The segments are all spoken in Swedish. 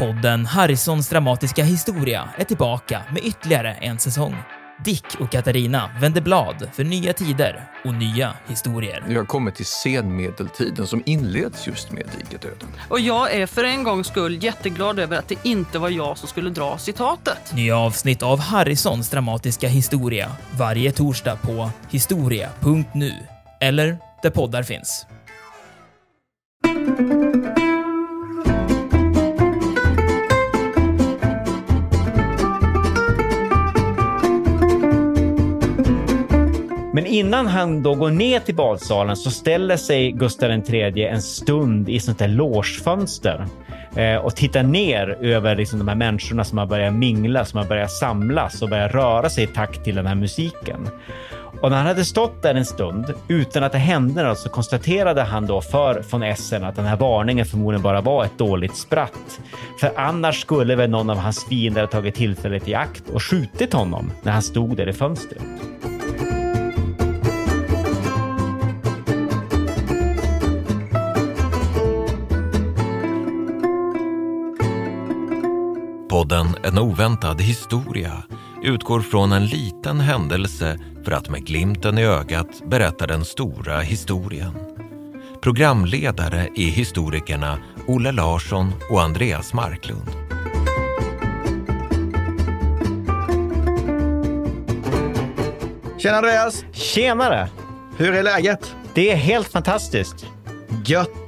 Podden Harrisons dramatiska historia är tillbaka med ytterligare en säsong. Dick och Katarina vänder blad för nya tider och nya historier. Vi har kommit till senmedeltiden som inleds just med Digerdöden. Och jag är för en gångs skull jätteglad över att det inte var jag som skulle dra citatet. Nya avsnitt av Harrisons dramatiska historia varje torsdag på historia.nu eller där poddar finns. Men innan han då går ner till badsalen så ställer sig Gustav III en stund i sånt där logefönster eh, och tittar ner över liksom de här människorna som har börjat mingla, som har börjat samlas och börjat röra sig i takt till den här musiken. Och när han hade stått där en stund utan att det hände något så konstaterade han då för von Essen att den här varningen förmodligen bara var ett dåligt spratt. För annars skulle väl någon av hans fiender ha tagit tillfället i akt och skjutit honom när han stod där i fönstret. Podden En oväntad historia utgår från en liten händelse för att med glimten i ögat berätta den stora historien. Programledare är historikerna Olle Larsson och Andreas Marklund. Tjena Andreas! Tjenare! Hur är läget? Det är helt fantastiskt. Gött!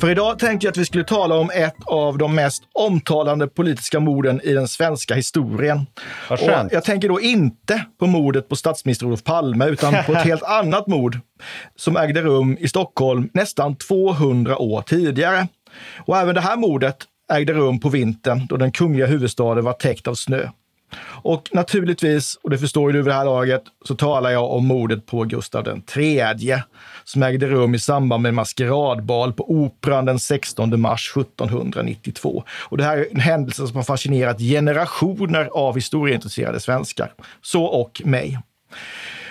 För idag tänkte jag att vi skulle tala om ett av de mest omtalande politiska morden i den svenska historien. Och jag tänker då inte på mordet på statsminister Olof Palme, utan på ett helt annat mord som ägde rum i Stockholm nästan 200 år tidigare. Och även det här mordet ägde rum på vintern då den kungliga huvudstaden var täckt av snö. Och naturligtvis, och det förstår ju du vid det här laget, så talar jag om mordet på Gustav III som ägde rum i samband med en maskeradbal på Operan den 16 mars 1792. Och det här är en händelse som har fascinerat generationer av historieintresserade svenskar. Så och mig.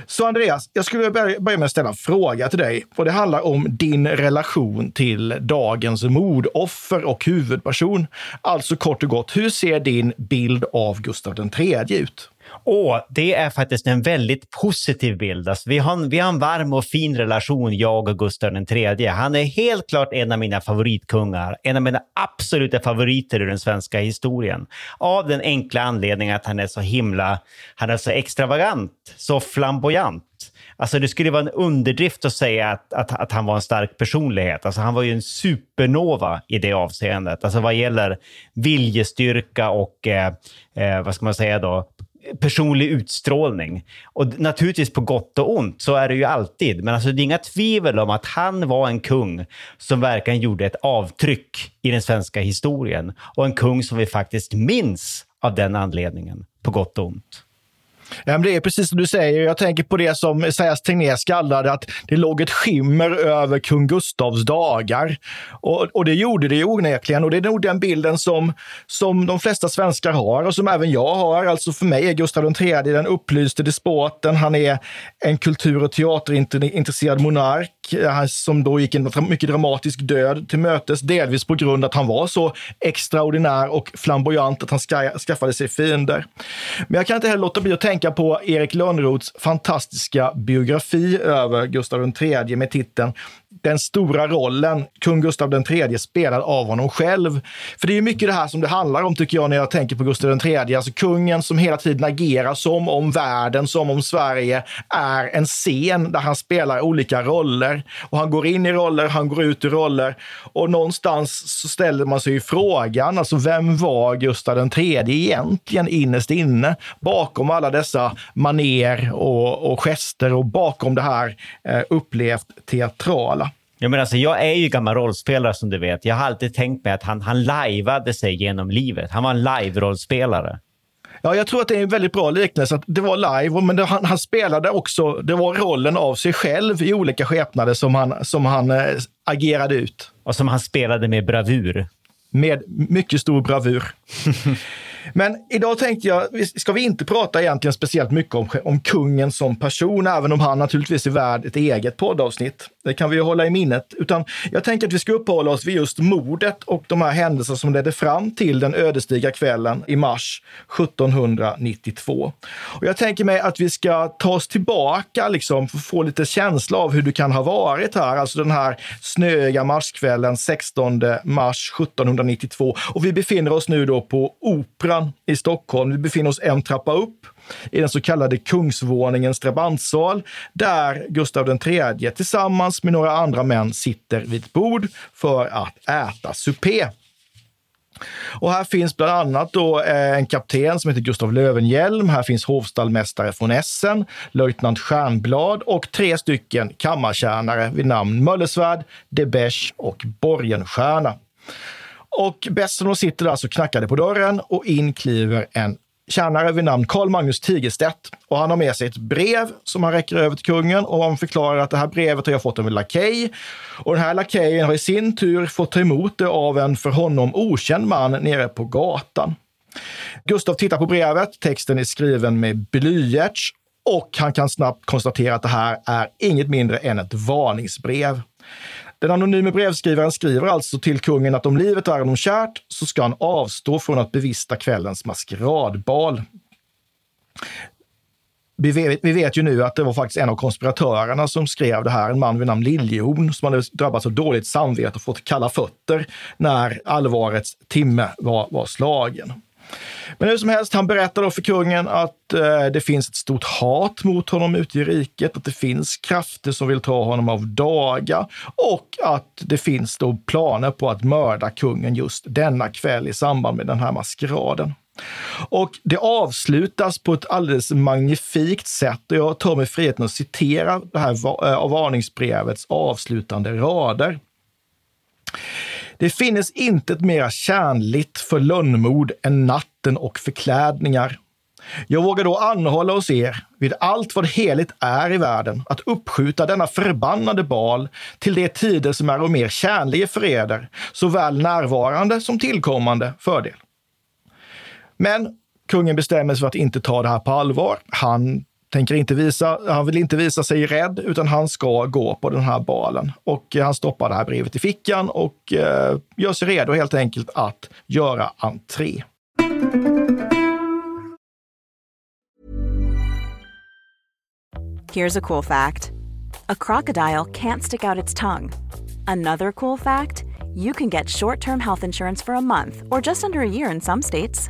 Så Andreas, jag skulle börja med att ställa en fråga till dig. Och det handlar om din relation till dagens mordoffer och huvudperson. Alltså kort och gott, hur ser din bild av Gustav III ut? Åh, det är faktiskt en väldigt positiv bild. Alltså, vi, har en, vi har en varm och fin relation, jag och Gustav III. Han är helt klart en av mina favoritkungar, en av mina absoluta favoriter ur den svenska historien. Av den enkla anledningen att han är så himla, han är så extravagant, så flamboyant. Alltså det skulle vara en underdrift att säga att, att, att han var en stark personlighet. Alltså han var ju en supernova i det avseendet. Alltså vad gäller viljestyrka och, eh, eh, vad ska man säga då, personlig utstrålning. Och naturligtvis på gott och ont, så är det ju alltid. Men alltså, det är inga tvivel om att han var en kung som verkligen gjorde ett avtryck i den svenska historien. Och en kung som vi faktiskt minns av den anledningen, på gott och ont. Ja, men det är precis som du säger. Jag tänker på det som Esaias Tegnér skallade att det låg ett skimmer över kung Gustavs dagar. Och, och det gjorde det ju onekligen. Och det är nog den bilden som, som de flesta svenskar har och som även jag har. Alltså för mig är Gustav III den upplyste despoten. Han är en kultur och teaterintresserad monark han eh, som då gick en mycket dramatisk död till mötes, delvis på grund av att han var så extraordinär och flamboyant att han ska, skaffade sig fiender. Men jag kan inte heller låta bli att tänka på Erik Lönnroths fantastiska biografi över Gustav III med titeln den stora rollen kung Gustav III spelad av honom själv. För det är mycket det här som det handlar om tycker jag när jag tänker på Gustav III. Alltså kungen som hela tiden agerar som om världen, som om Sverige är en scen där han spelar olika roller. Och han går in i roller, han går ut ur roller. Och någonstans så ställer man sig ju frågan, alltså vem var Gustav III egentligen innerst inne? Bakom alla dessa maner och, och gester och bakom det här eh, upplevt teatrala. Ja, men alltså, jag är ju gammal rollspelare som du vet. Jag har alltid tänkt mig att han, han lajvade sig genom livet. Han var en live-rollspelare. Ja, jag tror att det är en väldigt bra liknelse. Att det var live, men det, han, han, spelade också, det var rollen av sig själv i olika skepnader som han, som han äh, agerade ut. Och som han spelade med bravur. Med mycket stor bravur. Men idag tänkte jag, ska vi inte prata egentligen speciellt mycket om, om kungen som person, även om han naturligtvis är värd ett eget poddavsnitt. Det kan vi ju hålla i minnet. Utan jag tänker att vi ska uppehålla oss vid just mordet och de här händelserna som ledde fram till den ödesdigra kvällen i mars 1792. Och jag tänker mig att vi ska ta oss tillbaka, liksom, få lite känsla av hur du kan ha varit här. Alltså den här snöiga marskvällen 16 mars 1792. Och vi befinner oss nu då på Operan i Stockholm. Vi befinner oss en trappa upp i den så kallade Kungsvåningens drabantsal där Gustav III tillsammans med några andra män sitter vid ett bord för att äta supé. Och här finns bland annat då eh, en kapten som heter Gustav Lövenhjelm. Här finns hovstallmästare från Essen, löjtnant Stjärnblad och tre stycken kammartjänare vid namn Möllesvärd, Debesch och Borgenstierna. Och Besson sitter alltså knackade på dörren och in kliver en tjänare vid namn Karl Magnus Tigerstedt. Och han har med sig ett brev som han räcker över till kungen och han förklarar att det här brevet har jag fått av en lakej. Och den här lakejen har i sin tur fått ta emot det av en för honom okänd man nere på gatan. Gustav tittar på brevet. Texten är skriven med blyerts och han kan snabbt konstatera att det här är inget mindre än ett varningsbrev. Den anonyme brevskrivaren skriver alltså till kungen att om livet är honom kärt så ska han avstå från att bevista kvällens maskeradbal. Vi vet, vi vet, ju nu att det var faktiskt en av konspiratörerna som skrev det här, en man vid namn Liljehorn som hade drabbats av dåligt samvete och fått kalla fötter när allvarets timme var, var slagen. Men hur som helst, han berättar då för kungen att eh, det finns ett stort hat mot honom ute i riket, att det finns krafter som vill ta honom av daga och att det finns då planer på att mörda kungen just denna kväll i samband med den här maskeraden. Och det avslutas på ett alldeles magnifikt sätt och jag tar mig friheten att citera det här eh, varningsbrevets avslutande rader. Det finnes intet mera kärnligt för lönnmord än natten och förklädningar. Jag vågar då anhålla hos er, vid allt vad heligt är i världen, att uppskjuta denna förbannade bal till de tider som är och mer kärnliga för eder, såväl närvarande som tillkommande fördel. Men kungen bestämmer sig för att inte ta det här på allvar. Han tänker inte visa, han vill inte visa sig rädd, utan han ska gå på den här balen. Och eh, han stoppar det här brevet i fickan och eh, gör sig redo helt enkelt att göra entré. Here's a cool fact. A crocodile can't stick out its tongue. Another cool fact, you can get short-term health insurance for a month or just under a year in some states.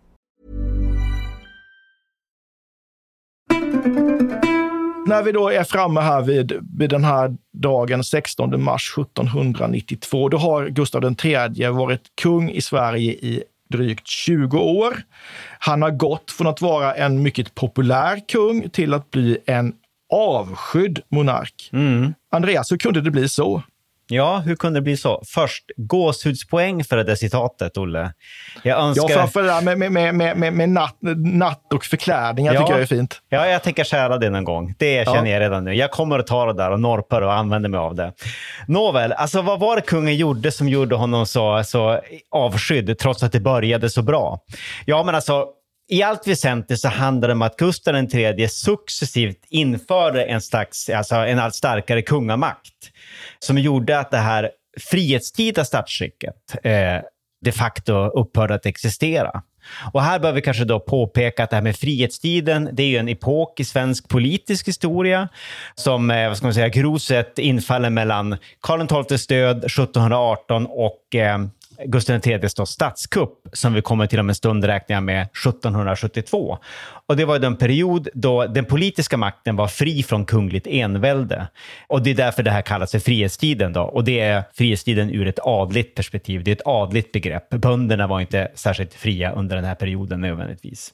När vi då är framme här vid, vid den här dagen 16 mars 1792, då har Gustav III varit kung i Sverige i drygt 20 år. Han har gått från att vara en mycket populär kung till att bli en avskydd monark. Mm. Andreas, hur kunde det bli så? Ja, hur kunde det bli så? Först, gåshudspoäng för det där citatet, Olle. Jag önskar... Ja, framför det där med, med, med, med, med natt, natt och förklädningar Ja. tycker jag är fint. Ja, jag tänker stjäla det någon gång. Det känner jag redan nu. Jag kommer att ta det där och norpa det och använda mig av det. Nåväl, alltså vad var det kungen gjorde som gjorde honom så, så avskydd, trots att det började så bra? Ja, men alltså, i allt väsentligt så handlar det om att Gustav III successivt införde en, slags, alltså en allt starkare kungamakt som gjorde att det här frihetstida statsskicket eh, de facto upphörde att existera. Och här bör vi kanske då påpeka att det här med frihetstiden, det är ju en epok i svensk politisk historia som, eh, vad ska man säga, grovt sett infaller mellan Karl XIIs död 1718 och eh, Gustav IIIs statskupp som vi kommer till om en stund räknar jag med 1772. Och det var den period då den politiska makten var fri från kungligt envälde. Och det är därför det här kallas för frihetstiden då. Och det är frihetstiden ur ett adligt perspektiv. Det är ett adligt begrepp. Bönderna var inte särskilt fria under den här perioden nödvändigtvis.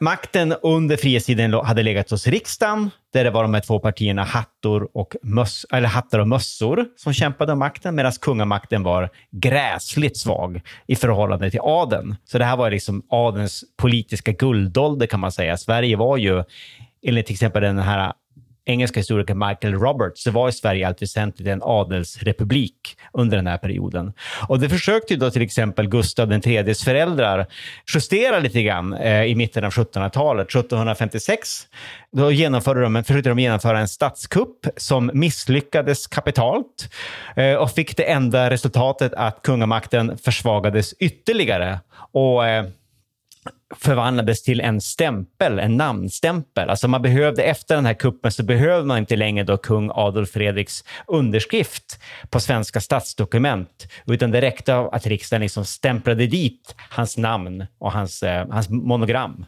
Makten under frihetstiden hade legat hos riksdagen, där det var de här två partierna hattor och möss, eller hattar och mössor som kämpade om makten, medan kungamakten var gräsligt svag i förhållande till adeln. Så det här var liksom adelns politiska guldålder kan man säga. Sverige var ju, enligt till exempel den här engelska historikern Michael Roberts, det var i Sverige allt väsentligt en adelsrepublik under den här perioden. Och det försökte ju då till exempel Gustav IIIs föräldrar justera lite grann eh, i mitten av 1700-talet. 1756 då genomförde de, försökte de genomföra en statskupp som misslyckades kapitalt eh, och fick det enda resultatet att kungamakten försvagades ytterligare. Och eh, förvandlades till en stämpel, en namnstämpel. Alltså man behövde, efter den här kuppen så behövde man inte längre då kung Adolf Fredriks underskrift på svenska statsdokument, utan det räckte att riksdagen liksom stämplade dit hans namn och hans, eh, hans monogram.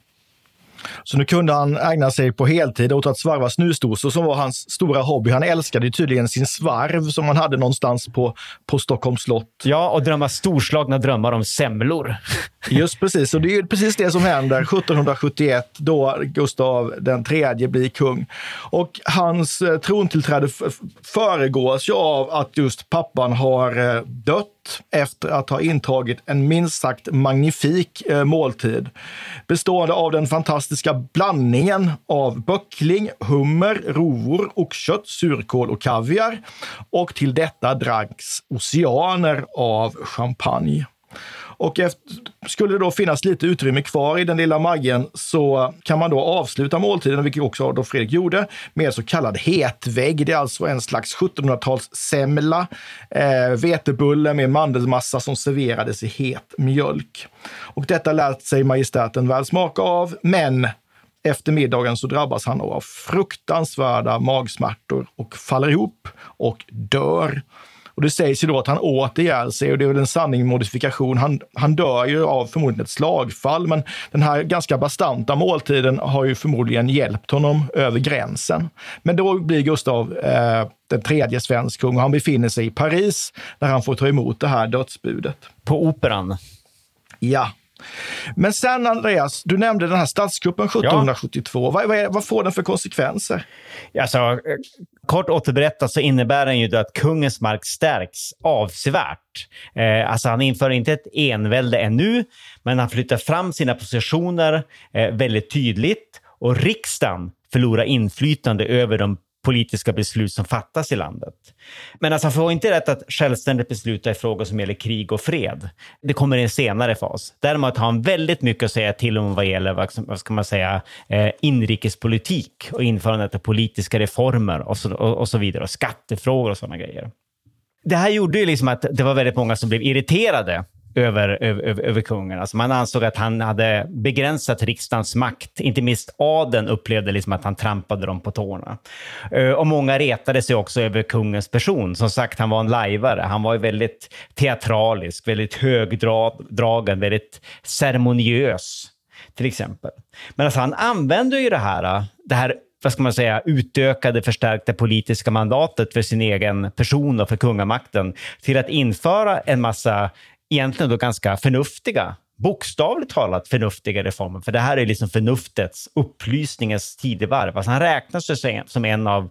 Så nu kunde han ägna sig på heltid åt att svarva snusdosor som var hans stora hobby. Han älskade tydligen sin svarv som han hade någonstans på, på Stockholms slott. Ja, och drömma storslagna drömmar om semlor. Just precis, och det är precis det som händer 1771 då Gustav den tredje blir kung. Och hans eh, trontillträde föregås ju av att just pappan har eh, dött efter att ha intagit en minst sagt magnifik eh, måltid bestående av den fantastiska blandningen av böckling, hummer, rovor, oxkött, surkål och kaviar. Och till detta dracks oceaner av champagne. Och efter, skulle det då finnas lite utrymme kvar i den lilla maggen så kan man då avsluta måltiden, vilket också Adolf Fredrik gjorde, med så kallad hetvägg. Det är alltså en slags 1700-talssemla, eh, vetebulle med mandelmassa som serverades i het mjölk. Och detta lät sig majestäten väl smaka av, men efter middagen så drabbas han av fruktansvärda magsmärtor och faller ihop och dör. Och det sägs ju då att han åt ihjäl sig och det är väl en sanning modifikation. Han, han dör ju av förmodligen ett slagfall, men den här ganska bastanta måltiden har ju förmodligen hjälpt honom över gränsen. Men då blir Gustav eh, den tredje svensk kung och han befinner sig i Paris när han får ta emot det här dödsbudet. På Operan. Ja. Men sen Andreas, du nämnde den här statskuppen 1772. Vad, vad, är, vad får den för konsekvenser? Alltså, eh, kort återberättat så innebär den ju att kungens mark stärks avsevärt. Eh, alltså han inför inte ett envälde ännu, men han flyttar fram sina positioner eh, väldigt tydligt och riksdagen förlorar inflytande över de politiska beslut som fattas i landet. Men alltså, han får inte rätt att självständigt besluta i frågor som gäller krig och fred. Det kommer i en senare fas. Däremot har han väldigt mycket att säga till om vad gäller vad, ska man säga, eh, inrikespolitik och införandet av politiska reformer och så, och, och så vidare. Och skattefrågor och sådana grejer. Det här gjorde ju liksom att det var väldigt många som blev irriterade över, över, över, över kungen. Alltså man ansåg att han hade begränsat riksdagens makt. Inte minst adeln upplevde liksom att han trampade dem på tårna. Eh, och många retade sig också över kungens person. Som sagt, han var en lajvare. Han var väldigt teatralisk, väldigt högdragen, väldigt ceremoniös, till exempel. Men alltså han använde ju det här, det här vad ska man säga, utökade, förstärkta politiska mandatet för sin egen person och för kungamakten till att införa en massa, egentligen då ganska förnuftiga, bokstavligt talat förnuftiga reformer. För det här är liksom förnuftets, upplysningens tidevarv. Alltså han räknas ju som en av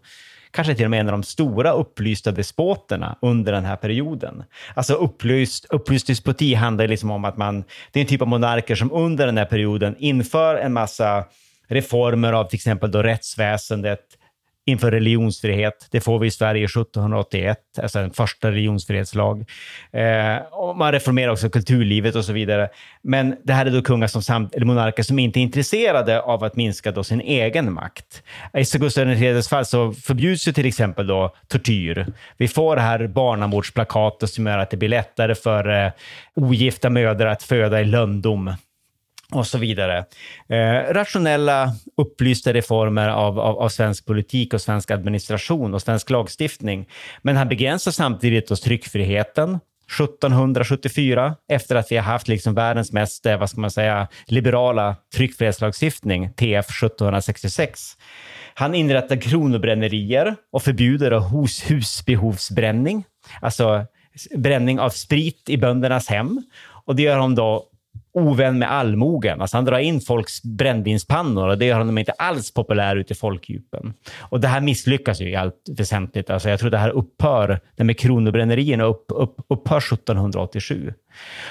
kanske till och med en av de stora upplysta despoterna under den här perioden. Alltså upplyst, upplyst despoti handlar liksom om att man, det är en typ av monarker som under den här perioden inför en massa reformer av till exempel då rättsväsendet, inför religionsfrihet. Det får vi i Sverige 1781, alltså en första religionsfrihetslag. Eh, och man reformerar också kulturlivet och så vidare. Men det här är då kungar som samt, eller monarker som inte är intresserade av att minska då sin egen makt. I Gustav IIIs fall så förbjuds ju till exempel då tortyr. Vi får det här barnamordsplakatet som gör att det blir lättare för eh, ogifta mödrar att föda i lönndom och så vidare. Eh, rationella, upplysta reformer av, av, av, svensk politik och svensk administration och svensk lagstiftning. Men han begränsar samtidigt oss tryckfriheten 1774 efter att vi har haft liksom världens mest, eh, vad ska man säga, liberala tryckfrihetslagstiftning, TF 1766. Han inrättar kronobrännerier och förbjuder hus, husbehovsbränning, alltså bränning av sprit i böndernas hem. Och det gör han då ovän med allmogen. Alltså han drar in folks brännvinspannor och det gör honom inte alls populär ute i folkdjupen. Och det här misslyckas ju i allt väsentligt. Alltså jag tror det här upphör, det med kronobrännerierna upp, upp, upphör 1787.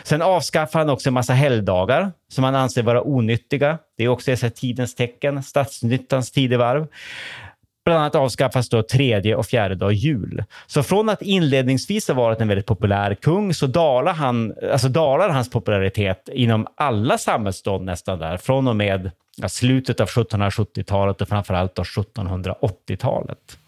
Sen avskaffar han också en massa helgdagar som han anser vara onyttiga. Det är också ett tidens tecken, statsnyttans tidevarv. Bland annat avskaffas då tredje och fjärde dag jul. Så från att inledningsvis ha varit en väldigt populär kung så dalar, han, alltså dalar hans popularitet inom alla samhällsstånd nästan där, från och med ja, slutet av 1770-talet och framförallt då 1780-talet.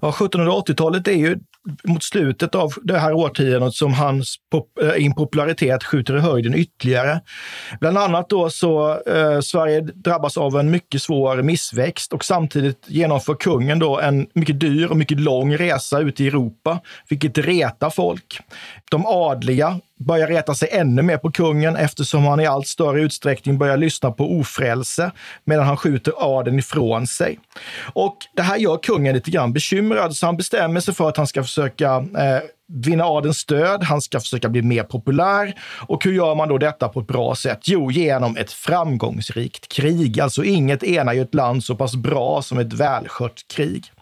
Ja, 1780-talet är ju mot slutet av det här årtiondet som hans pop, äh, impopularitet skjuter i höjden ytterligare. Bland annat då så äh, Sverige drabbas av en mycket svår missväxt och samtidigt genomför kungen då en mycket dyr och mycket lång resa ut i Europa, vilket retar folk. De adliga börjar reta sig ännu mer på kungen eftersom han i allt större utsträckning börjar lyssna på ofrälse medan han skjuter adeln ifrån sig. Och det här gör kungen lite grann bekymrad, så han bestämmer sig för att han ska försöka eh, vinna adelns stöd, han ska försöka bli mer populär. Och hur gör man då detta på ett bra sätt? Jo, genom ett framgångsrikt krig. Alltså inget enar ju ett land så pass bra som ett välskött krig.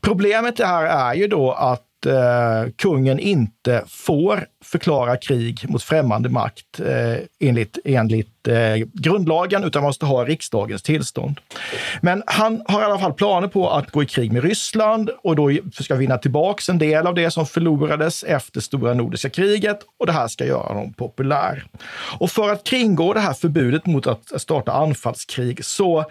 Problemet här är ju då att eh, kungen inte får förklara krig mot främmande makt eh, enligt, enligt eh, grundlagen, utan måste ha riksdagens tillstånd. Men han har i alla fall planer på att gå i krig med Ryssland och då ska vinna tillbaks en del av det som förlorades efter stora nordiska kriget och det här ska göra honom populär. Och för att kringgå det här förbudet mot att starta anfallskrig så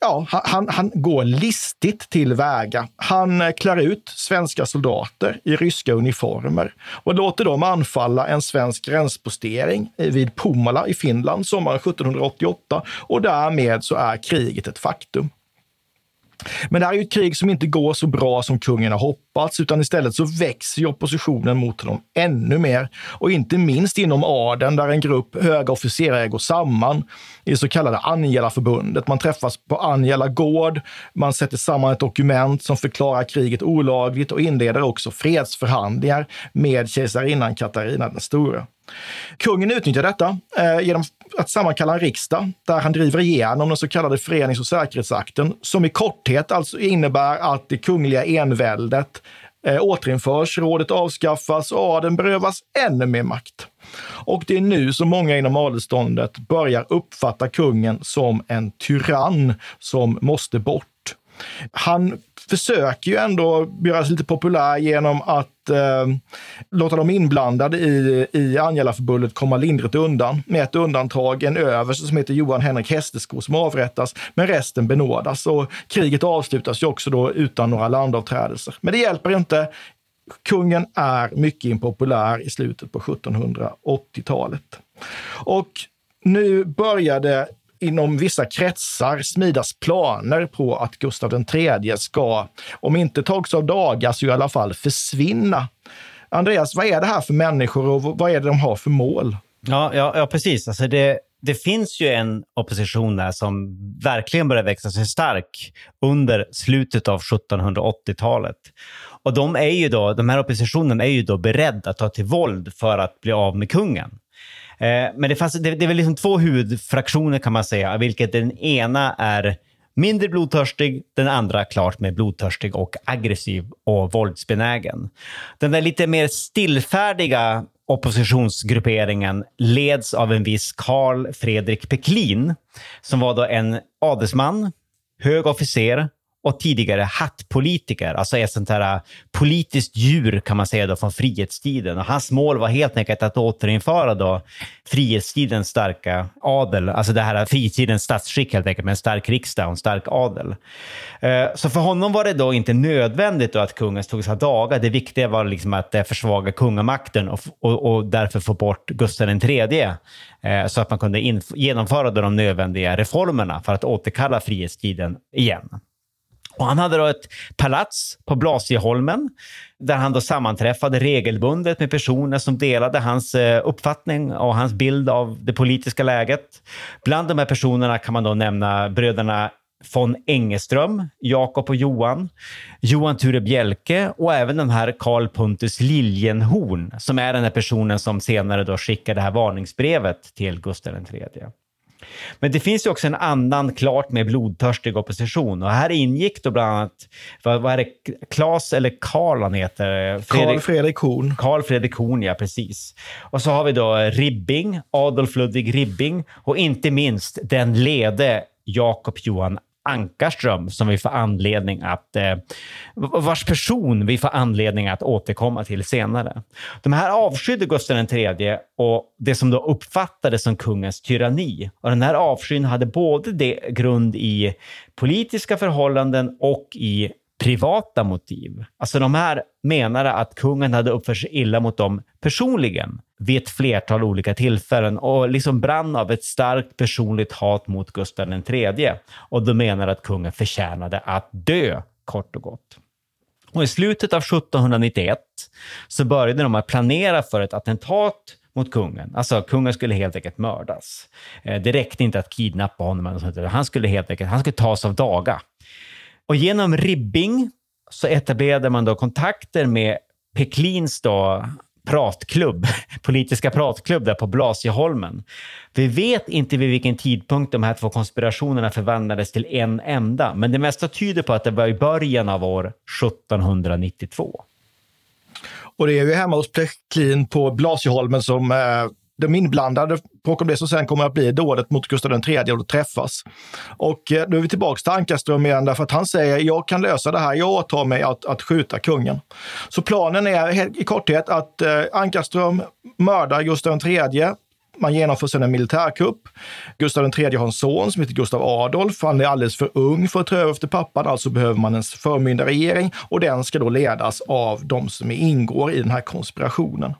ja, han, han går listigt tillväga. Han eh, klär ut svenska soldater i ryska uniformer och låter dem anfalla en svensk gränspostering vid Pumala i Finland sommaren 1788 och därmed så är kriget ett faktum. Men det här är ju ett krig som inte går så bra som kungen har hoppats, utan istället så växer oppositionen mot honom ännu mer. Och inte minst inom adeln, där en grupp höga officerare går samman i det så kallade Angela-förbundet. Man träffas på Angela gård, man sätter samman ett dokument som förklarar kriget olagligt och inleder också fredsförhandlingar med kejsarinnan Katarina den stora. Kungen utnyttjar detta eh, genom att sammankalla en riksdag där han driver igenom den så kallade förenings och säkerhetsakten som i korthet alltså innebär att det kungliga enväldet eh, återinförs, rådet avskaffas och adeln berövas ännu mer makt. Och det är nu som många inom adelsståndet börjar uppfatta kungen som en tyrann som måste bort. Han försöker ju ändå göra sig lite populär genom att eh, låta de inblandade i, i Angelaförbundet komma lindrigt undan. Med ett undantag, en överste som heter Johan Henrik Hästesko som avrättas, men resten benådas. Och kriget avslutas ju också då utan några landavträdelser. Men det hjälper inte. Kungen är mycket impopulär i slutet på 1780-talet. Och nu började inom vissa kretsar smidas planer på att Gustav III ska, om inte tags av dagar, så i alla fall försvinna. Andreas, vad är det här för människor och vad är det de har för mål? Ja, ja, ja precis. Alltså det, det finns ju en opposition där som verkligen börjar växa sig stark under slutet av 1780-talet. Och de är ju då, de här oppositionen är ju då beredd att ta till våld för att bli av med kungen. Eh, men det, fanns, det, det är väl liksom två huvudfraktioner kan man säga, vilket den ena är mindre blodtörstig, den andra klart mer blodtörstig och aggressiv och våldsbenägen. Den där lite mer stillfärdiga oppositionsgrupperingen leds av en viss Karl Fredrik Peklin som var då en adelsman, hög officer och tidigare hattpolitiker, alltså ett sånt här äh, politiskt djur kan man säga då från frihetstiden. Och hans mål var helt enkelt att återinföra då frihetstidens starka adel, alltså det här äh, frihetstidens statsskick helt enkelt med en stark riksdag och en stark adel. Äh, så för honom var det då inte nödvändigt då att kungen tog sig dagar. Det viktiga var liksom att försvaga kungamakten och, och, och därför få bort Gustav III så att man kunde genomföra de nödvändiga reformerna för att återkalla frihetstiden igen. Och han hade då ett palats på Blasieholmen där han då sammanträffade regelbundet med personer som delade hans eh, uppfattning och hans bild av det politiska läget. Bland de här personerna kan man då nämna bröderna von Engeström, Jakob och Johan, Johan Ture Bjelke och även den här Karl Pontus Liljenhorn som är den här personen som senare då skickar det här varningsbrevet till Gustav III. Men det finns ju också en annan klart mer blodtörstig opposition och här ingick då bland annat, vad, vad är det, Klas eller Karl han heter? Karl Fredrik Horn. Karl Fredrik Horn, ja precis. Och så har vi då Ribbing, Adolf Ludvig Ribbing och inte minst den lede Jakob Johan Ankarström som vi får anledning att, eh, vars person vi får anledning att återkomma till senare. De här avskydde Gustav III och det som då uppfattades som kungens tyranni. Och den här avskyn hade både det grund i politiska förhållanden och i privata motiv. Alltså de här menade att kungen hade uppfört sig illa mot dem personligen vid ett flertal olika tillfällen och liksom brann av ett starkt personligt hat mot Gustav III. Och de menade att kungen förtjänade att dö, kort och gott. Och I slutet av 1791 så började de att planera för ett attentat mot kungen. Alltså kungen skulle helt enkelt mördas. Eh, det räckte inte att kidnappa honom. Han skulle helt enkelt han skulle tas av daga. Och genom Ribbing så etablerade man då kontakter med Peklins då pratklubb, politiska pratklubb där på Blasieholmen. Vi vet inte vid vilken tidpunkt de här två konspirationerna förvandlades till en enda, men det mesta tyder på att det var i början av år 1792. Och det är ju hemma hos Plechlin på Blasieholmen som eh, de inblandade bakom det som sen kommer att bli dådet mot Gustav III och träffas. Och eh, då är vi tillbaka till Ankarström igen därför att han säger jag kan lösa det här, jag åtar mig att, att skjuta kungen. Så planen är i korthet att eh, Ankarström mördar Gustav III man genomför sedan en militärkupp. Gustav III har en son som heter Gustav Adolf. Han är alldeles för ung för att ta över efter pappan, alltså behöver man en förmyndarregering och den ska då ledas av de som ingår i den här konspirationen.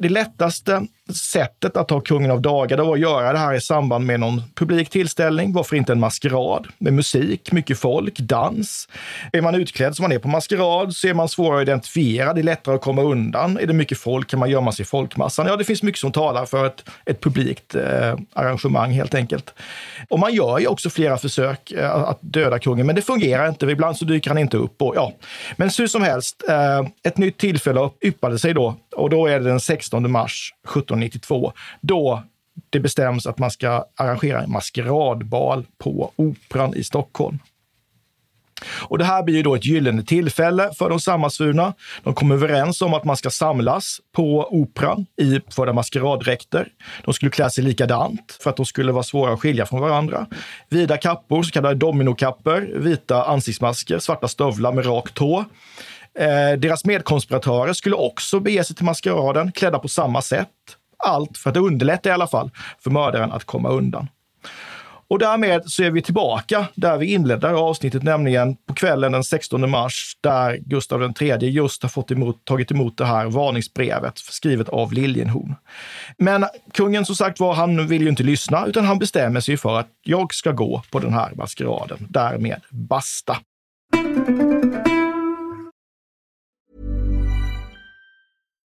Det lättaste sättet att ta kungen av dagar var att göra det här i samband med någon publik tillställning. Varför inte en maskerad med musik, mycket folk, dans? Är man utklädd som man är på maskerad så är man svårare att identifiera. Det är lättare att komma undan. Är det mycket folk kan man gömma sig i folkmassan. Ja, det finns mycket som talar för ett, ett publikt eh, arrangemang helt enkelt. Och man gör ju också flera försök eh, att döda kungen, men det fungerar inte. Ibland så dyker han inte upp. Och, ja. Men hur som helst, eh, ett nytt tillfälle yppade sig då och då är det den 16 mars 1792 då det bestäms att man ska arrangera en maskeradbal på Operan i Stockholm. Och det här blir ju då ett gyllene tillfälle för de sammansvurna. De kommer överens om att man ska samlas på Operan i förda maskeraddräkter. De skulle klä sig likadant för att de skulle vara svåra att skilja från varandra. Vida kappor, så kallade dominokappor, vita ansiktsmasker, svarta stövlar med rak tå. Eh, deras medkonspiratörer skulle också bege sig till maskeraden klädda på samma sätt. Allt för att underlätta i alla fall för mördaren att komma undan. Och därmed så är vi tillbaka där vi inledde avsnittet, nämligen på kvällen den 16 mars där Gustav III just har fått emot, tagit emot det här varningsbrevet skrivet av Liljenhorn. Men kungen som sagt var, han vill ju inte lyssna utan han bestämmer sig för att jag ska gå på den här maskeraden. Därmed basta.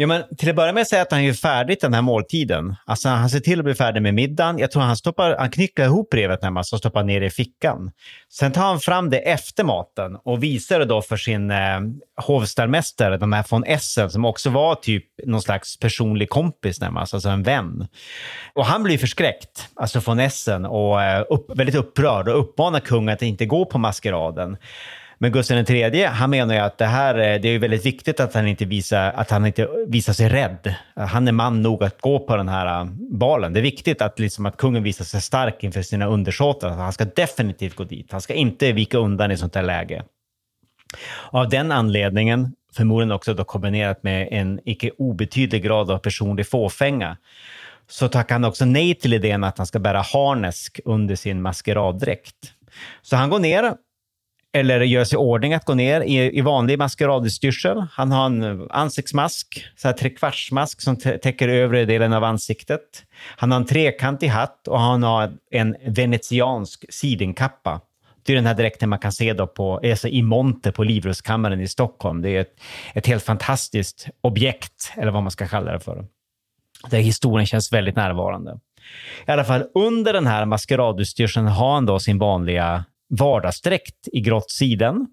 Ja, men till att börja med säger att han är färdigt den här måltiden. Alltså, han ser till att bli färdig med middagen. Jag tror han, stoppar, han knycklar ihop brevet närmast och stoppar ner det i fickan. Sen tar han fram det efter maten och visar det då för sin eh, hovstallmästare, den här von Essen, som också var typ någon slags personlig kompis närmast, alltså en vän. Och han blir förskräckt, alltså von Essen, och eh, upp, väldigt upprörd och uppmanar kungen att inte gå på maskeraden. Men Gustav III, han menar ju att det här eh, det är väldigt viktigt att han inte visar, att han inte visar sig rädd. Han är man nog att gå på den här eh, balen. Det är viktigt att, liksom, att kungen visar sig stark inför sina undersåtar. Han ska definitivt gå dit. Han ska inte vika undan i sånt här läge. Av den anledningen, förmodligen också då kombinerat med en icke obetydlig grad av personlig fåfänga, så tackar han också nej till idén att han ska bära harnesk under sin maskeraddräkt. Så han går ner eller gör sig i ordning att gå ner i, i vanlig maskeradutstyrsel. Han har en ansiktsmask, så här trekvartsmask som täcker övre delen av ansiktet. Han har en trekantig hatt och han har en venetiansk sidenkappa. Det är den här dräkten man kan se då på, alltså i monter på Livrustkammaren i Stockholm. Det är ett, ett helt fantastiskt objekt, eller vad man ska kalla det för. Där historien känns väldigt närvarande. I alla fall under den här maskeradutstyrseln har han då sin vanliga vardagsdräkt i grått siden.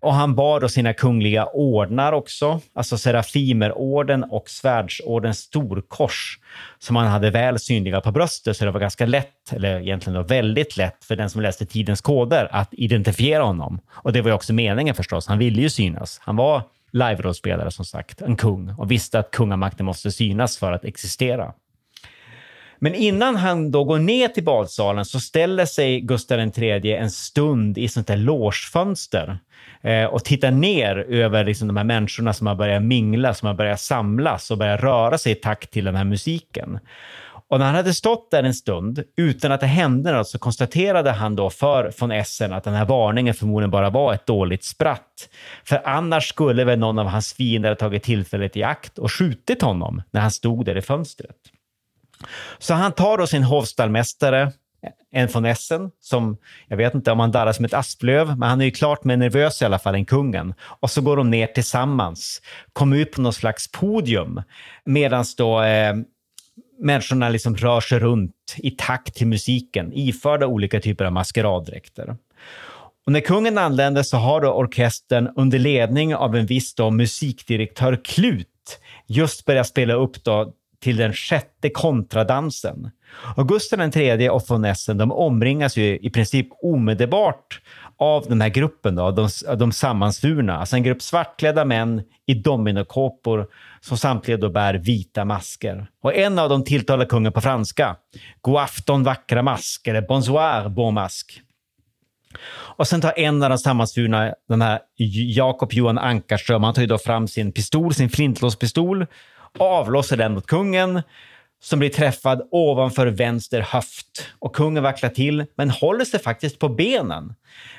Och han bar då sina kungliga ordnar också, alltså Serafimerorden och Svärdsordens storkors, som han hade väl synliga på bröstet, så det var ganska lätt, eller egentligen då väldigt lätt, för den som läste tidens koder att identifiera honom. Och det var ju också meningen förstås, han ville ju synas. Han var live-rollspelare som sagt, en kung, och visste att kungamakten måste synas för att existera. Men innan han då går ner till badsalen så ställer sig Gustav III en stund i sånt där logefönster eh, och tittar ner över liksom de här människorna som har börjat mingla, som har börjat samlas och börjat röra sig i takt till den här musiken. Och när han hade stått där en stund utan att det hände något så konstaterade han då för von Essen att den här varningen förmodligen bara var ett dåligt spratt. För annars skulle väl någon av hans fiender ha tagit tillfället i akt och skjutit honom när han stod där i fönstret. Så han tar då sin hovstallmästare, en von Essen, som jag vet inte om han darrar som ett asplöv, men han är ju klart mer nervös i alla fall än kungen. Och så går de ner tillsammans, kommer ut på något slags podium, medan då eh, människorna liksom rör sig runt i takt till musiken, iförda olika typer av maskeraddräkter. Och när kungen anländer så har då orkestern under ledning av en viss då musikdirektör Klut just börjat spela upp då till den sjätte kontradansen. Och Gustav III och von Essen de omringas ju i princip omedelbart av den här gruppen, då, de, de sammansvurna. Alltså en grupp svartklädda män i dominokåpor som samtliga då bär vita masker. Och en av dem tilltalar kungen på franska. God afton vackra mask, eller bonsoir bon mask. Och sen tar en av de sammansvurna, den här Jakob Johan Ankarström, han tar ju då fram sin pistol, sin flintlåspistol avlossar den mot kungen som blir träffad ovanför vänster höft. Och kungen vacklar till, men håller sig faktiskt på benen.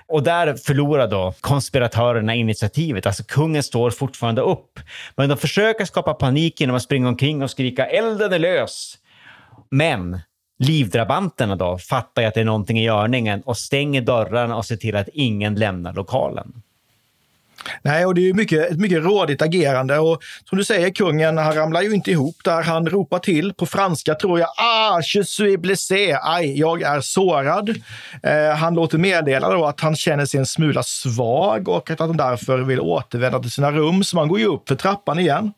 Och där förlorar då konspiratörerna initiativet. Alltså kungen står fortfarande upp. Men de försöker skapa panik genom att springa omkring och skrika “elden är lös”. Men livdrabanterna då fattar ju att det är någonting i görningen och stänger dörrarna och ser till att ingen lämnar lokalen. Nej, och det är ju mycket, ett mycket rådigt agerande. Och som du säger, kungen, han ramlar ju inte ihop där. Han ropar till på franska, tror jag. Ah, je suis blessé. Aj, jag är sårad. Eh, han låter meddela då att han känner sig en smula svag och att han därför vill återvända till sina rum. Så man går ju upp för trappan igen.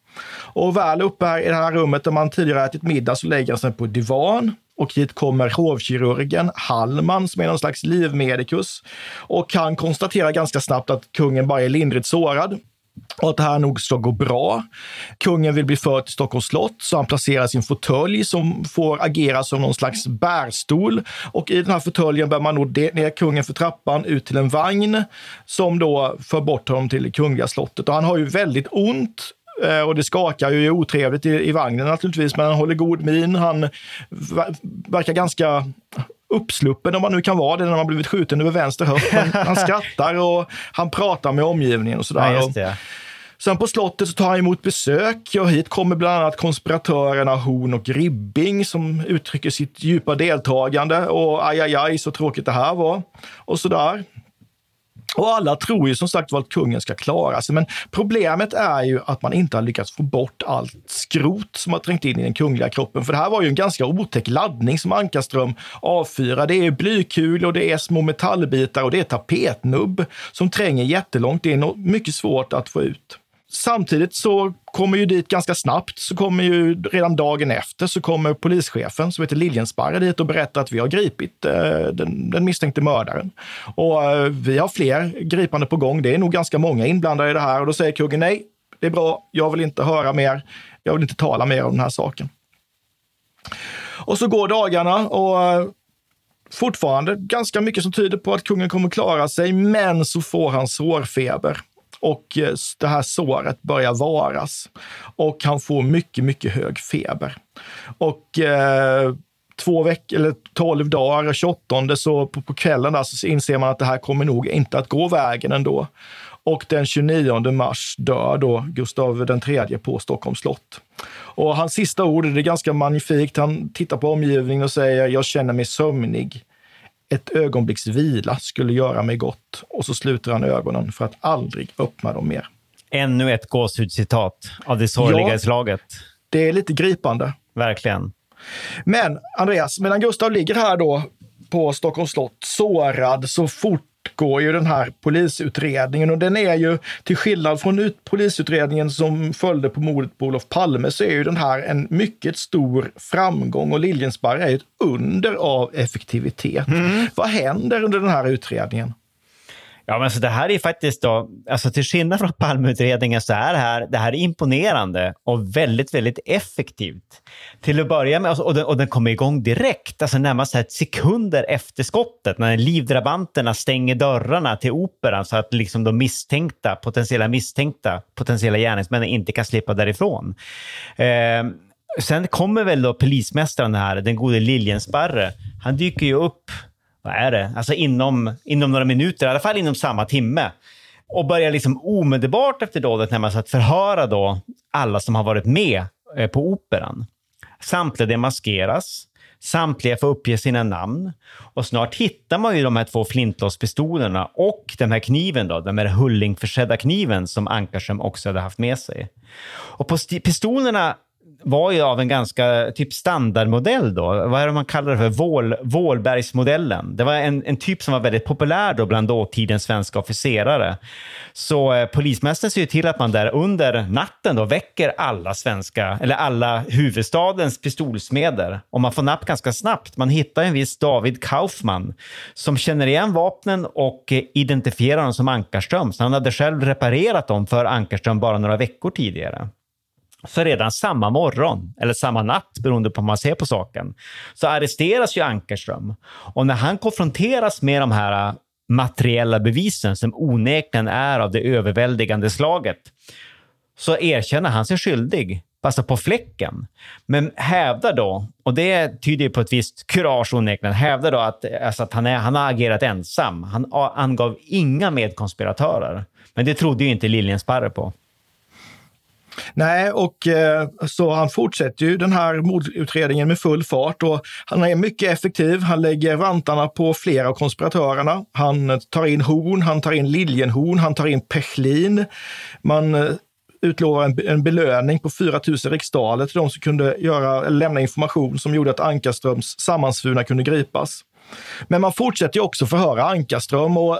Och väl uppe här i det här rummet där man tidigare ätit middag så lägger han sig på divan och hit kommer hovkirurgen Hallman som är någon slags livmedikus och kan konstatera ganska snabbt att kungen bara är lindrigt sårad och att det här nog ska gå bra. Kungen vill bli förd till Stockholms slott, så han placerar sin fåtölj som får agera som någon slags bärstol. Och i den här fåtöljen bär man nog ner kungen för trappan ut till en vagn som då för bort honom till det kungliga slottet. Och han har ju väldigt ont och det skakar ju otrevligt i, i vagnen naturligtvis, men han håller god min. Han verkar ganska uppsluppen om man nu kan vara det när man blivit skjuten över vänster höft. Han, han skrattar och han pratar med omgivningen och sådär. Ja, Sen på slottet så tar han emot besök och hit kommer bland annat konspiratörerna Horn och Ribbing som uttrycker sitt djupa deltagande och aj, aj, aj, så tråkigt det här var. Och sådär. Och alla tror ju som sagt att kungen ska klara sig. Men problemet är ju att man inte har lyckats få bort allt skrot som har trängt in i den kungliga kroppen. För det här var ju en ganska otäck laddning som Ankarström avfyrar. Det är blykulor, det är små metallbitar och det är tapetnubb som tränger jättelångt Det är mycket svårt att få ut. Samtidigt så kommer ju dit ganska snabbt, så kommer ju redan dagen efter så kommer polischefen som heter Liljensparre dit och berättar att vi har gripit eh, den, den misstänkte mördaren. Och eh, vi har fler gripande på gång. Det är nog ganska många inblandade i det här och då säger kungen nej, det är bra, jag vill inte höra mer. Jag vill inte tala mer om den här saken. Och så går dagarna och eh, fortfarande ganska mycket som tyder på att kungen kommer klara sig, men så får han sårfeber och eh, det här såret börjar varas och han får mycket, mycket hög feber. Och eh, två veckor eller tolv dagar, 28 så på, på kvällen där så inser man att det här kommer nog inte att gå vägen ändå. Och den 29 mars dör då Gustav III på Stockholms slott. Och hans sista ord, det är ganska magnifikt. Han tittar på omgivningen och säger, jag känner mig sömnig ett ögonblicks vila skulle göra mig gott. Och så sluter han ögonen för att aldrig öppna dem mer. Ännu ett gåshudscitat av det sorgliga ja, slaget. Det är lite gripande. Verkligen. Men Andreas, medan Gustav ligger här då på Stockholms slott sårad så fort fortgår ju den här polisutredningen och den är ju, till skillnad från ut polisutredningen som följde på mordet på Olof Palme, så är ju den här en mycket stor framgång och Liljensparre är ett under av effektivitet. Mm. Vad händer under den här utredningen? Ja, men så det här är faktiskt då, alltså till skillnad från Palmeutredningen så är det här, det här är imponerande och väldigt, väldigt effektivt. Till att börja med, alltså, och den, och den kommer igång direkt, alltså närmast här sekunder efter skottet, när livdrabanterna stänger dörrarna till operan så att liksom de misstänkta, potentiella misstänkta, potentiella gärningsmännen inte kan slippa därifrån. Eh, sen kommer väl då polismästaren här, den gode Liljensparre, han dyker ju upp vad är det, alltså inom, inom några minuter, i alla fall inom samma timme. Och börjar liksom omedelbart efter dådet närmast att förhöra då alla som har varit med eh, på operan. Samtliga demaskeras, samtliga får uppge sina namn och snart hittar man ju de här två flintlåspistolerna och den här kniven då, den här hullingförsedda kniven som Ankarström också hade haft med sig. Och på pistolerna var ju av en ganska typ standardmodell då. Vad är det man kallar det för? Vål, Vålbergsmodellen. Det var en, en typ som var väldigt populär då bland dåtidens svenska officerare. Så eh, polismästaren ser ju till att man där under natten då väcker alla svenska, eller alla huvudstadens pistolsmeder. Och man får napp ganska snabbt. Man hittar en viss David Kaufman som känner igen vapnen och eh, identifierar dem som Ankarström. Så han hade själv reparerat dem för Ankarström bara några veckor tidigare. Så redan samma morgon, eller samma natt beroende på hur man ser på saken, så arresteras ju Ankerström. Och när han konfronteras med de här äh, materiella bevisen som onekligen är av det överväldigande slaget, så erkänner han sig skyldig, alltså på fläcken. Men hävdar då, och det tyder på ett visst kurage onekligen, hävdar då att, alltså att han, är, han har agerat ensam. Han angav inga medkonspiratörer. Men det trodde ju inte Liljensparre på. Nej, och eh, så han fortsätter ju den här mordutredningen med full fart och han är mycket effektiv. Han lägger vantarna på flera av konspiratörerna. Han eh, tar in Horn, han tar in Liljenhorn, han tar in Pechlin. Man eh, utlovar en, en belöning på 4 000 riksdaler till de som kunde göra, lämna information som gjorde att Ankarströms sammansvurna kunde gripas. Men man fortsätter ju också förhöra Ankarström och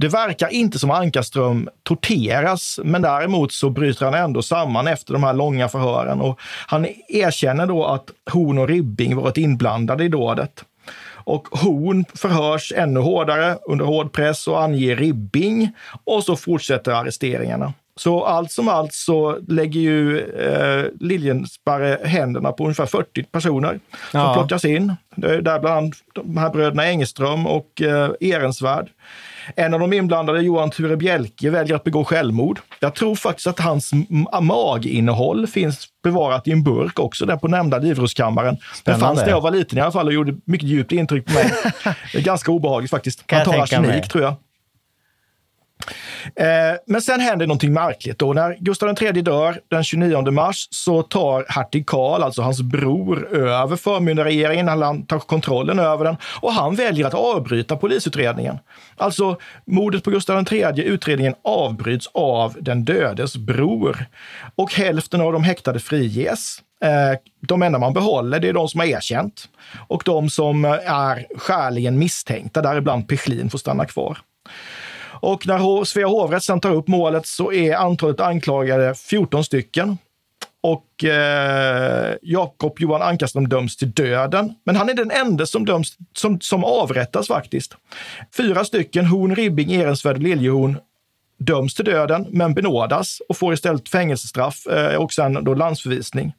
det verkar inte som Ankarström torteras, men däremot så bryter han ändå samman efter de här långa förhören och han erkänner då att Horn och Ribbing varit inblandade i dådet. Och Horn förhörs ännu hårdare under hård press och anger Ribbing och så fortsätter arresteringarna. Så allt som allt så lägger ju eh, Liljensparre händerna på ungefär 40 personer som Ja. plockas in. Där bland annat de här bröderna Engeström och eh, Ehrensvärd. En av de inblandade, Johan Ture Bjelke, väljer att begå självmord. Jag tror faktiskt att hans maginnehåll finns bevarat i en burk också där på nämnda livrustkammaren. Det fanns när jag var liten i alla fall och gjorde mycket djupt intryck på mig. Det är ganska obehagligt faktiskt. Kan Han tar mig. arsenik tror jag. Eh, men sen händer någonting märkligt. Då. När Gustav III dör den 29 mars så tar hertig Karl, alltså hans bror, över förmyndarregeringen. Han tar kontrollen över den och han väljer att avbryta polisutredningen. Alltså mordet på Gustav III, utredningen avbryts av den dödes bror. Och hälften av de häktade friges. Eh, de enda man behåller det är de som har erkänt och de som är skäligen misstänkta, däribland Pechlin, får stanna kvar. Och när Svea hovrätt sen tar upp målet så är antalet anklagade 14 stycken. Och eh, Jakob Johan Ankarström döms till döden. Men han är den enda som, döms, som, som avrättas faktiskt. Fyra stycken, Horn, Ribbing, Ehrensvärd och Liljehorn, döms till döden men benådas och får istället fängelsestraff eh, och sen då landsförvisning.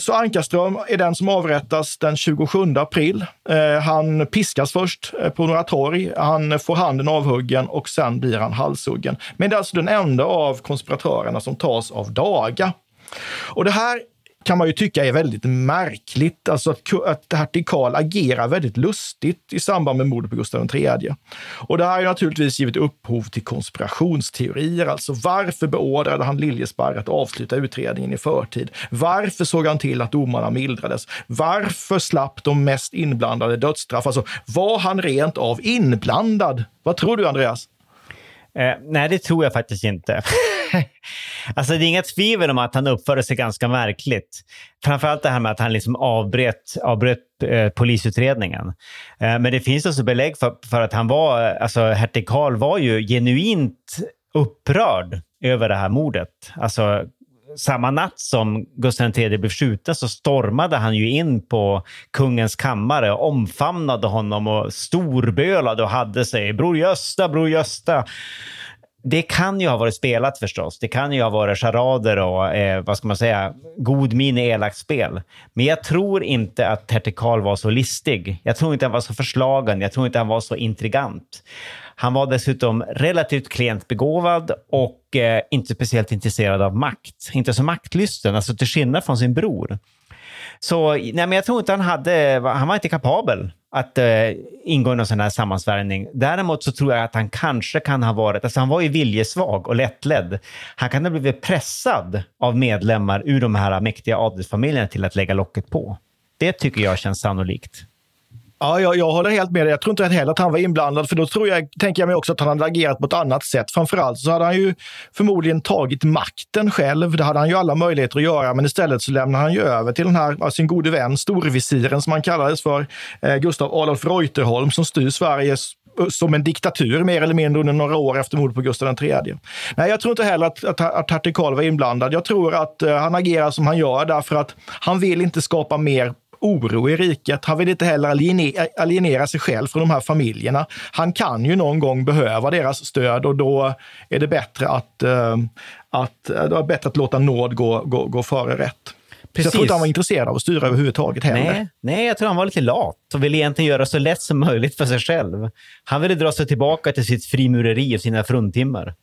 Så Ankarström är den som avrättas den 27 april. Eh, han piskas först eh, på några torg. Han får handen avhuggen och sen blir han halshuggen. Men det är alltså den enda av konspiratörerna som tas av daga. Och det här kan man ju tycka är väldigt märkligt, alltså att, att hertig Karl agerar väldigt lustigt i samband med mordet på Gustav III. Och det här har ju naturligtvis givit upphov till konspirationsteorier, alltså varför beordrade han Liljesparre att avsluta utredningen i förtid? Varför såg han till att domarna mildrades? Varför slapp de mest inblandade dödsstraff? Alltså, var han rent av inblandad? Vad tror du, Andreas? Eh, nej, det tror jag faktiskt inte. alltså, det är inga tvivel om att han uppförde sig ganska märkligt. Framförallt det här med att han liksom avbröt, avbröt eh, polisutredningen. Eh, men det finns också belägg för, för att han var, eh, alltså hertig Karl var ju genuint upprörd över det här mordet. Alltså, samma natt som Gustav III blev skjuten så stormade han ju in på kungens kammare och omfamnade honom och storbölade och hade sig Bror Gösta, Bror Gösta. Det kan ju ha varit spelat förstås. Det kan ju ha varit charader och eh, vad ska man säga, god min i elakt spel. Men jag tror inte att Tertikal var så listig. Jag tror inte han var så förslagen. Jag tror inte han var så intrigant. Han var dessutom relativt klent begåvad och eh, inte speciellt intresserad av makt. Inte så maktlysten, alltså till skillnad från sin bror. Så nej, men jag tror inte han hade, han var inte kapabel att eh, ingå i någon sån här sammansvärjning. Däremot så tror jag att han kanske kan ha varit, alltså han var ju viljesvag och lättledd. Han kan ha blivit pressad av medlemmar ur de här mäktiga adelsfamiljerna till att lägga locket på. Det tycker jag känns sannolikt. Ja, jag, jag håller helt med dig. Jag tror inte heller att han var inblandad, för då tror jag, tänker jag mig också att han hade agerat på ett annat sätt. Framförallt så hade han ju förmodligen tagit makten själv. Det hade han ju alla möjligheter att göra, men istället så lämnar han ju över till den här, sin gode vän, storvisiren som han kallades för, eh, Gustav Adolf Reuterholm, som styr Sverige som en diktatur mer eller mindre under några år efter mordet på Gustav III. Nej, jag tror inte heller att, att, att hertig Karl var inblandad. Jag tror att eh, han agerar som han gör därför att han vill inte skapa mer oro i riket. Han vill inte heller alienera, alienera sig själv från de här familjerna. Han kan ju någon gång behöva deras stöd och då är det bättre att, eh, att, eh, det är bättre att låta nåd gå, gå, gå före rätt. Så jag tror inte han var intresserad av att styra överhuvudtaget heller. Nej, nej, jag tror han var lite lat och ville egentligen göra så lätt som möjligt för sig själv. Han ville dra sig tillbaka till sitt frimureri och sina fruntimmer.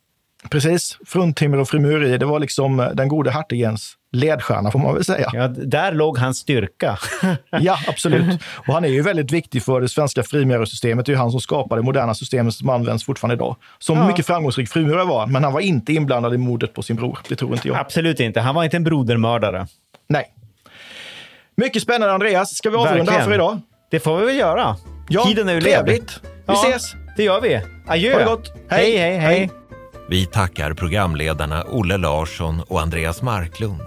Precis. Fruntimmer och frimureri, det var liksom eh, den gode hertigens ledstjärna får man väl säga. Ja, där låg hans styrka. ja, absolut. Och han är ju väldigt viktig för det svenska frimurarsystemet. Det är ju han som skapade det moderna systemet som används fortfarande idag. Som Ja. mycket framgångsrik frimurare var men han var inte inblandad i mordet på sin bror. Det tror inte jag. Absolut inte. Han var inte en brodermördare. Nej. Mycket spännande Andreas. Ska vi avrunda här för idag? Det får vi väl göra. Ja, Tiden är ju trevligt. ledig. Vi Ja, ses! Det gör vi. Adjö. Ha det gott. Hej, hej, hej. Vi tackar programledarna Olle Larsson och Andreas Marklund.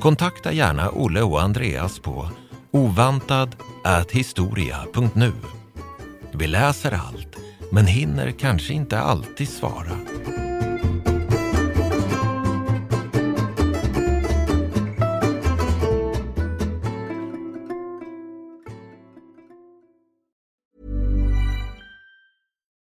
Kontakta gärna Olle och Andreas på ovantad@historia.nu. Vi läser allt, men hinner kanske inte alltid svara.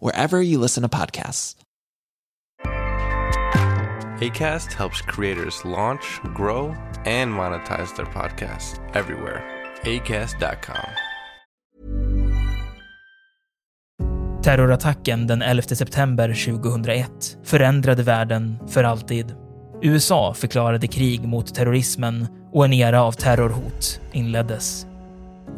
wherever you listen to podcasts. ACAST helps creators launch, grow, and monetize their podcasts everywhere. ACAST.com. Terrorattacken den 11 september 2001 förändrade världen för alltid. USA förklarade krig mot terrorismen och en era av terrorhot inleddes.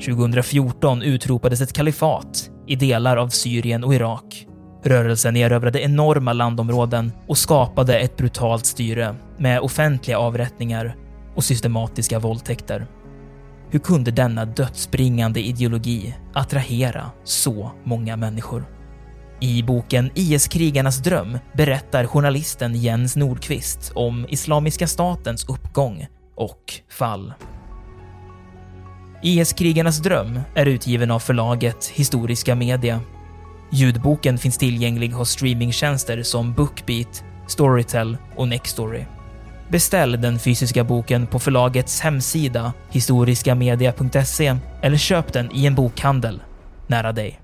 2014 utropades ett kalifat i delar av Syrien och Irak. Rörelsen erövrade enorma landområden och skapade ett brutalt styre med offentliga avrättningar och systematiska våldtäkter. Hur kunde denna dödsbringande ideologi attrahera så många människor? I boken IS-krigarnas dröm berättar journalisten Jens Nordqvist om Islamiska statens uppgång och fall. E IS-krigarnas dröm är utgiven av förlaget Historiska Media. Ljudboken finns tillgänglig hos streamingtjänster som Bookbeat, Storytel och Nextory. Beställ den fysiska boken på förlagets hemsida historiskamedia.se eller köp den i en bokhandel nära dig.